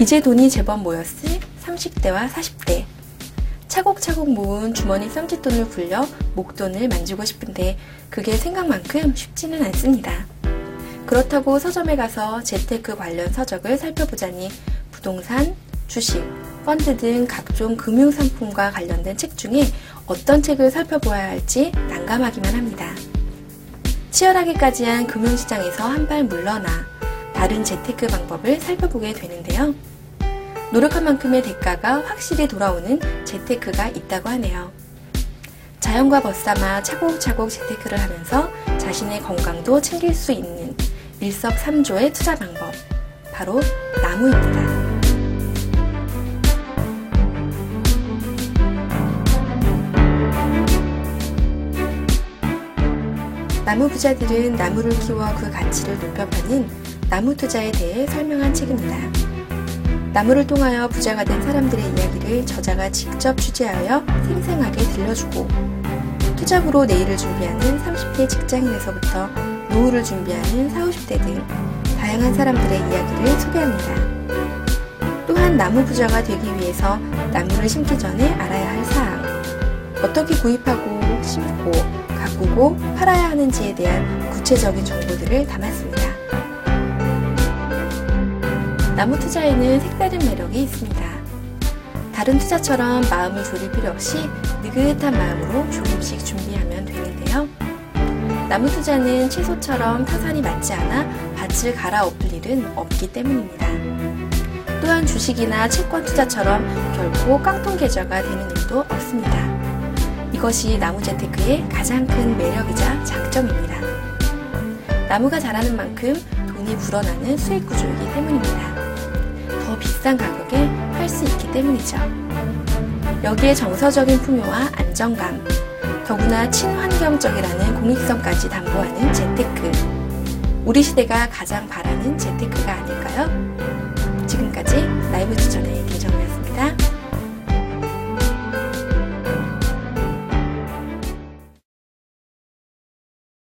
이제 돈이 제법 모였을 30대와 40대. 차곡차곡 모은 주머니 썸짓돈을 굴려 목돈을 만지고 싶은데 그게 생각만큼 쉽지는 않습니다. 그렇다고 서점에 가서 재테크 관련 서적을 살펴보자니 부동산, 주식, 펀드 등 각종 금융상품과 관련된 책 중에 어떤 책을 살펴보아야 할지 난감하기만 합니다. 치열하게까지 한 금융시장에서 한 발 물러나 다른 재테크 방법을 살펴보게 되는데요. 노력한 만큼의 대가가 확실히 돌아오는 재테크가 있다고 하네요. 자연과 벗삼아 차곡차곡 재테크를 하면서 자신의 건강도 챙길 수 있는 일석삼조의 투자 방법. 바로 나무입니다. 나무 부자들은 나무를 키워 그 가치를 높여 파는 나무 투자에 대해 설명한 책입니다. 나무를 통하여 부자가 된 사람들의 이야기를 저자가 직접 취재하여 생생하게 들려주고 투잡으로 내일을 준비하는 30대 직장인에서부터 노후를 준비하는 40, 50대 등 다양한 사람들의 이야기를 소개합니다. 또한 나무 부자가 되기 위해서 나무를 심기 전에 알아야 할 사항, 어떻게 구입하고 심고 가꾸고 팔아야 하는지에 대한 구체적인 정보들을 담았습니다. 나무 투자에는 색다른 매력이 있습니다. 다른 투자처럼 마음을 졸일 필요 없이 느긋한 마음으로 조금씩 준비하면 되는데요. 나무 투자는 채소처럼 타산이 맞지 않아 밭을 갈아엎을 일은 없기 때문입니다. 또한 주식이나 채권 투자처럼 결코 깡통 계좌가 되는 일도 없습니다. 이것이 나무 재테크의 가장 큰 매력이자 장점입니다. 나무가 자라는 만큼 돈이 불어나는 수익 구조이기 때문입니다. 더 비싼 가격에 할수 있기 때문이죠. 여기에 정서적인 풍요와 안정감, 더구나 친환경적이라는 공익성까지 담보하는 재테크. 우리 시대가 가장 바라는 재테크가 아닐까요?